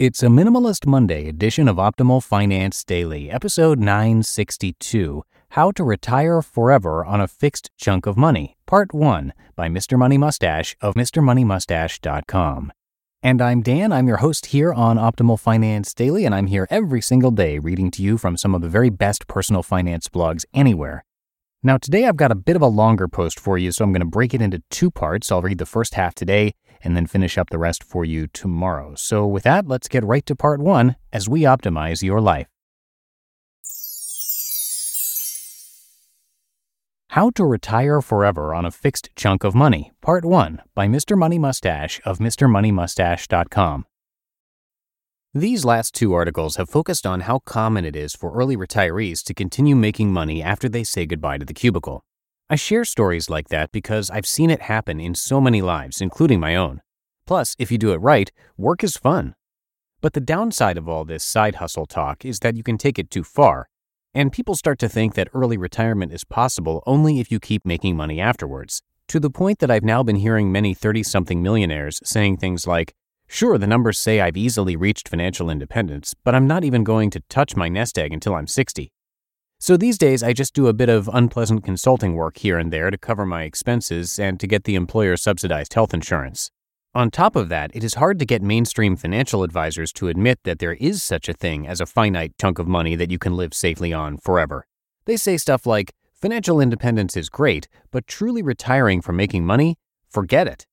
It's a Minimalist Monday edition of Optimal Finance Daily, episode 962 How to Retire Forever on a Fixed Chunk of Money, Part 1 by Mr. Money Mustache of MrMoneyMustache.com. And I'm Dan, I'm your host here on Optimal Finance Daily, and I'm here every single day reading to you from some of the very best personal finance blogs anywhere. Now, today I've got a bit of a longer post for you, so I'm going to break it into two parts. I'll read the first half today and then finish up the rest for you tomorrow. So, with that, let's get right to part one as we optimize your life. How to Retire Forever on a Fixed Chunk of Money, Part 1 by Mr. Money Mustache of MrMoneyMustache.com. These last two articles have focused on how common it is for early retirees to continue making money after they say goodbye to the cubicle. I share stories like that because I've seen it happen in so many lives, including my own. Plus, if you do it right, work is fun. But the downside of all this side hustle talk is that you can take it too far, and people start to think that early retirement is possible only if you keep making money afterwards, to the point that I've now been hearing many 30 something millionaires saying things like, Sure, the numbers say I've easily reached financial independence, but I'm not even going to touch my nest egg until I'm 60. So these days, I just do a bit of unpleasant consulting work here and there to cover my expenses and to get the employer subsidized health insurance. On top of that, it is hard to get mainstream financial advisors to admit that there is such a thing as a finite chunk of money that you can live safely on forever. They say stuff like, financial independence is great, but truly retiring from making money? Forget it.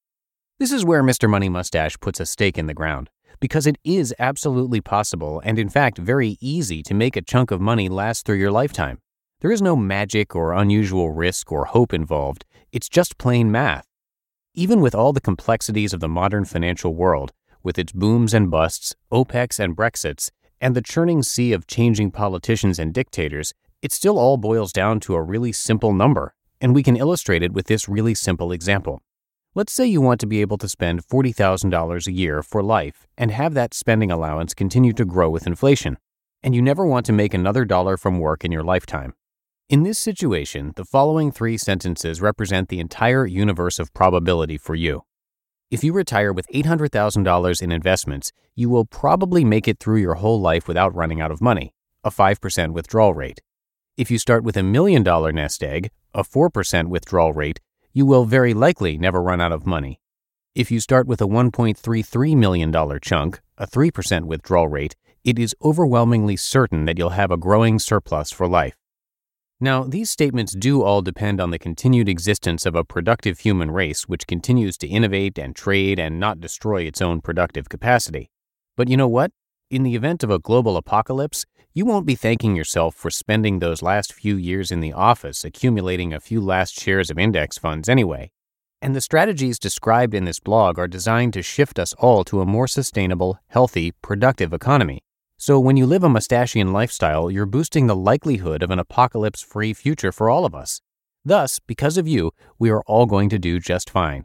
This is where Mr. Money Mustache puts a stake in the ground, because it is absolutely possible and, in fact, very easy to make a chunk of money last through your lifetime. There is no magic or unusual risk or hope involved, it's just plain math. Even with all the complexities of the modern financial world, with its booms and busts, OPECs and Brexits, and the churning sea of changing politicians and dictators, it still all boils down to a really simple number, and we can illustrate it with this really simple example. Let's say you want to be able to spend $40,000 a year for life and have that spending allowance continue to grow with inflation, and you never want to make another dollar from work in your lifetime. In this situation, the following three sentences represent the entire universe of probability for you. If you retire with $800,000 in investments, you will probably make it through your whole life without running out of money, a 5% withdrawal rate. If you start with a million dollar nest egg, a 4% withdrawal rate, you will very likely never run out of money. If you start with a $1.33 million chunk, a 3% withdrawal rate, it is overwhelmingly certain that you'll have a growing surplus for life. Now, these statements do all depend on the continued existence of a productive human race which continues to innovate and trade and not destroy its own productive capacity. But you know what? In the event of a global apocalypse, you won't be thanking yourself for spending those last few years in the office accumulating a few last shares of index funds anyway. And the strategies described in this blog are designed to shift us all to a more sustainable, healthy, productive economy. So when you live a mustachian lifestyle, you're boosting the likelihood of an apocalypse free future for all of us. Thus, because of you, we are all going to do just fine.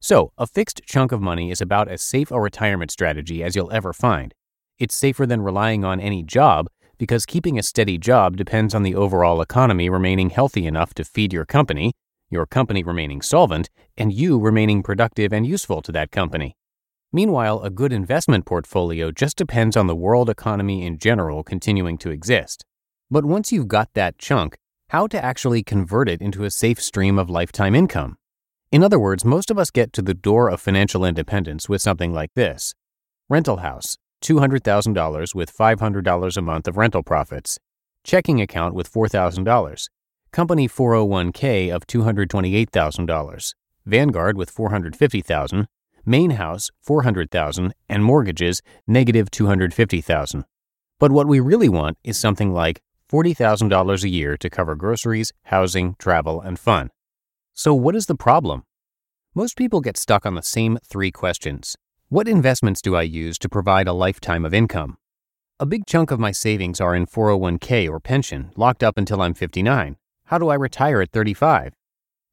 So, a fixed chunk of money is about as safe a retirement strategy as you'll ever find. It's safer than relying on any job because keeping a steady job depends on the overall economy remaining healthy enough to feed your company, your company remaining solvent, and you remaining productive and useful to that company. Meanwhile, a good investment portfolio just depends on the world economy in general continuing to exist. But once you've got that chunk, how to actually convert it into a safe stream of lifetime income? In other words, most of us get to the door of financial independence with something like this rental house, $200,000 with $500 a month of rental profits, checking account with $4,000, company 401k of $228,000, Vanguard with $450,000, main house 400,000 and mortgages negative 250,000. But what we really want is something like $40,000 a year to cover groceries, housing, travel, and fun. So what is the problem? Most people get stuck on the same three questions. What investments do I use to provide a lifetime of income? A big chunk of my savings are in 401k or pension, locked up until I'm 59. How do I retire at 35?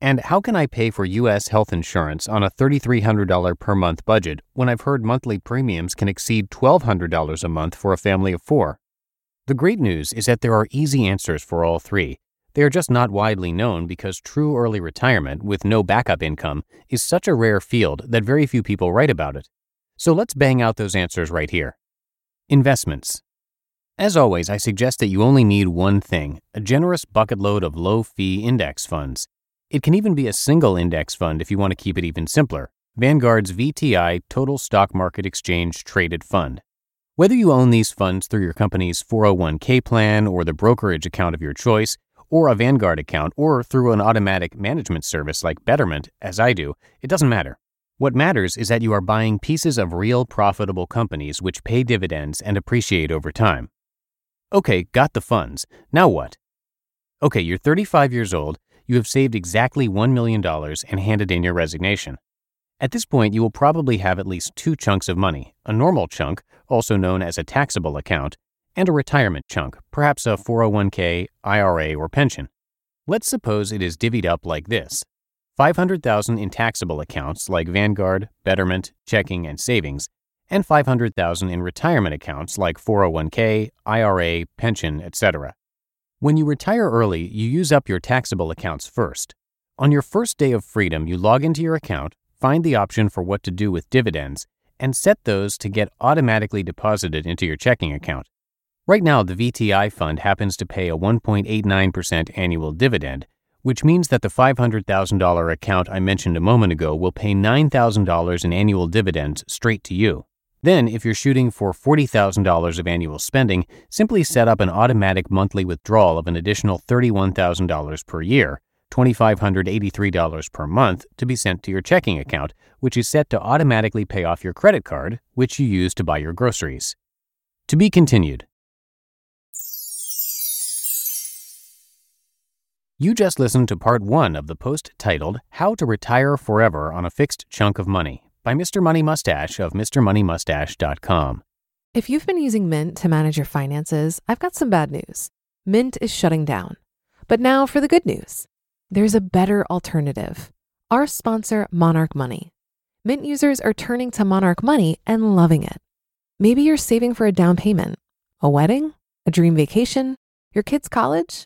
And how can I pay for U.S. health insurance on a $3,300 per month budget when I've heard monthly premiums can exceed $1,200 a month for a family of four? The great news is that there are easy answers for all three. They are just not widely known because true early retirement with no backup income is such a rare field that very few people write about it. So let's bang out those answers right here. Investments. As always, I suggest that you only need one thing a generous bucket load of low fee index funds. It can even be a single index fund if you want to keep it even simpler Vanguard's VTI Total Stock Market Exchange Traded Fund. Whether you own these funds through your company's 401k plan or the brokerage account of your choice, or a Vanguard account, or through an automatic management service like Betterment, as I do, it doesn't matter. What matters is that you are buying pieces of real profitable companies which pay dividends and appreciate over time. Okay, got the funds. Now what? Okay, you're 35 years old you have saved exactly $1 million and handed in your resignation. At this point, you will probably have at least two chunks of money a normal chunk, also known as a taxable account, and a retirement chunk, perhaps a 401k, IRA, or pension. Let's suppose it is divvied up like this 500,000 in taxable accounts like Vanguard, Betterment, checking, and savings, and 500,000 in retirement accounts like 401k, IRA, pension, etc. When you retire early, you use up your taxable accounts first. On your first day of freedom, you log into your account, find the option for what to do with dividends, and set those to get automatically deposited into your checking account. Right now, the VTI fund happens to pay a 1.89% annual dividend, which means that the $500,000 account I mentioned a moment ago will pay $9,000 in annual dividends straight to you. Then, if you're shooting for $40,000 of annual spending, simply set up an automatic monthly withdrawal of an additional $31,000 per year, $2,583 per month, to be sent to your checking account, which is set to automatically pay off your credit card, which you use to buy your groceries. To be continued. You just listened to part one of the post titled How to Retire Forever on a Fixed Chunk of Money by Mr. Money Mustache of MrMoneyMustache.com. If you've been using Mint to manage your finances, I've got some bad news. Mint is shutting down. But now for the good news there's a better alternative. Our sponsor, Monarch Money. Mint users are turning to Monarch Money and loving it. Maybe you're saving for a down payment, a wedding, a dream vacation, your kid's college.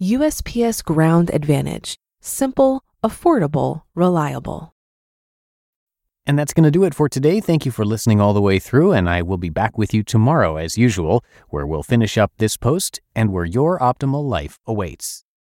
USPS Ground Advantage. Simple, affordable, reliable. And that's going to do it for today. Thank you for listening all the way through, and I will be back with you tomorrow as usual, where we'll finish up this post and where your optimal life awaits.